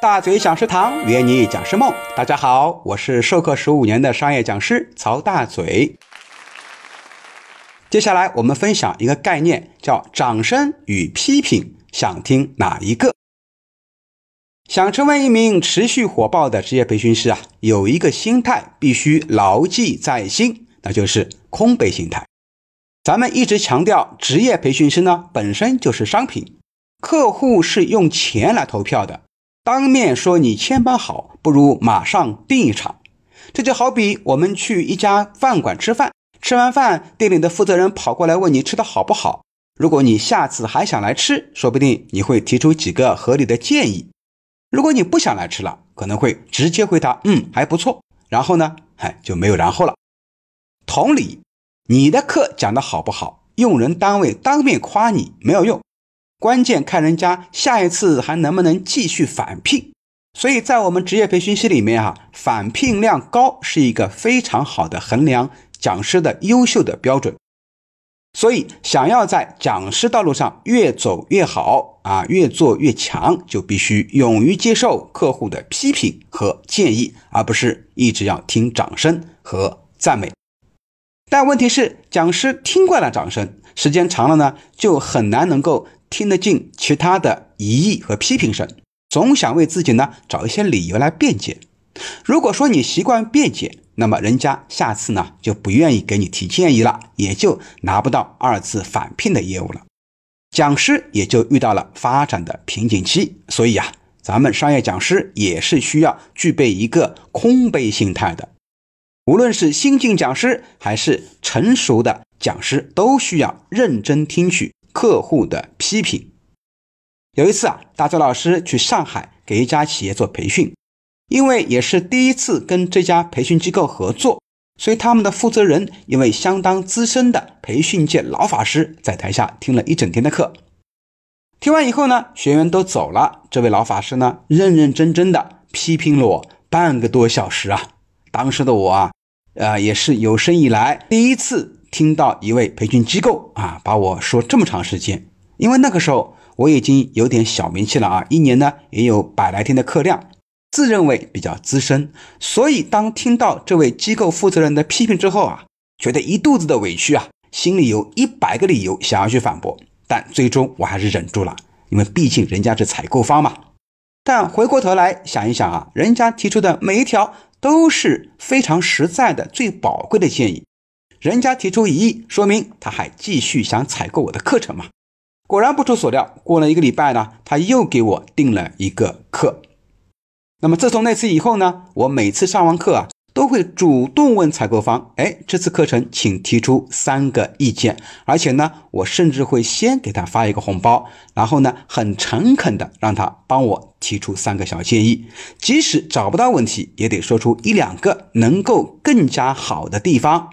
大嘴讲师堂约你讲师梦，大家好，我是授课十五年的商业讲师曹大嘴。接下来我们分享一个概念，叫掌声与批评，想听哪一个？想成为一名持续火爆的职业培训师啊，有一个心态必须牢记在心，那就是空杯心态。咱们一直强调，职业培训师呢本身就是商品，客户是用钱来投票的。当面说你千般好，不如马上订一场。这就好比我们去一家饭馆吃饭，吃完饭，店里的负责人跑过来问你吃的好不好。如果你下次还想来吃，说不定你会提出几个合理的建议。如果你不想来吃了，可能会直接回答嗯还不错，然后呢，嗨就没有然后了。同理。你的课讲的好不好？用人单位当面夸你没有用，关键看人家下一次还能不能继续返聘。所以在我们职业培训师里面啊，返聘量高是一个非常好的衡量讲师的优秀的标准。所以想要在讲师道路上越走越好啊，越做越强，就必须勇于接受客户的批评和建议，而不是一直要听掌声和赞美。但问题是，讲师听惯了掌声，时间长了呢，就很难能够听得进其他的疑议和批评声，总想为自己呢找一些理由来辩解。如果说你习惯辩解，那么人家下次呢就不愿意给你提建议了，也就拿不到二次返聘的业务了，讲师也就遇到了发展的瓶颈期。所以啊，咱们商业讲师也是需要具备一个空杯心态的。无论是新晋讲师还是成熟的讲师，都需要认真听取客户的批评。有一次啊，大周老师去上海给一家企业做培训，因为也是第一次跟这家培训机构合作，所以他们的负责人一位相当资深的培训界老法师在台下听了一整天的课。听完以后呢，学员都走了，这位老法师呢，认认真真的批评了我半个多小时啊。当时的我啊。呃，也是有生以来第一次听到一位培训机构啊，把我说这么长时间。因为那个时候我已经有点小名气了啊，一年呢也有百来天的课量，自认为比较资深。所以当听到这位机构负责人的批评之后啊，觉得一肚子的委屈啊，心里有一百个理由想要去反驳，但最终我还是忍住了，因为毕竟人家是采购方嘛。但回过头来想一想啊，人家提出的每一条。都是非常实在的、最宝贵的建议。人家提出异议，说明他还继续想采购我的课程嘛？果然不出所料，过了一个礼拜呢，他又给我订了一个课。那么自从那次以后呢，我每次上完课啊。都会主动问采购方，哎，这次课程请提出三个意见，而且呢，我甚至会先给他发一个红包，然后呢，很诚恳的让他帮我提出三个小建议，即使找不到问题，也得说出一两个能够更加好的地方。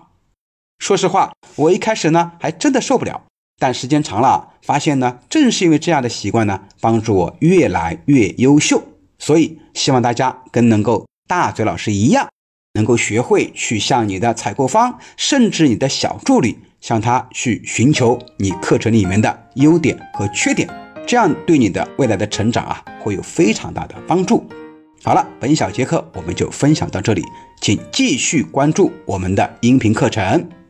说实话，我一开始呢还真的受不了，但时间长了，发现呢，正是因为这样的习惯呢，帮助我越来越优秀。所以希望大家跟能够大嘴老师一样。能够学会去向你的采购方，甚至你的小助理，向他去寻求你课程里面的优点和缺点，这样对你的未来的成长啊，会有非常大的帮助。好了，本小节课我们就分享到这里，请继续关注我们的音频课程。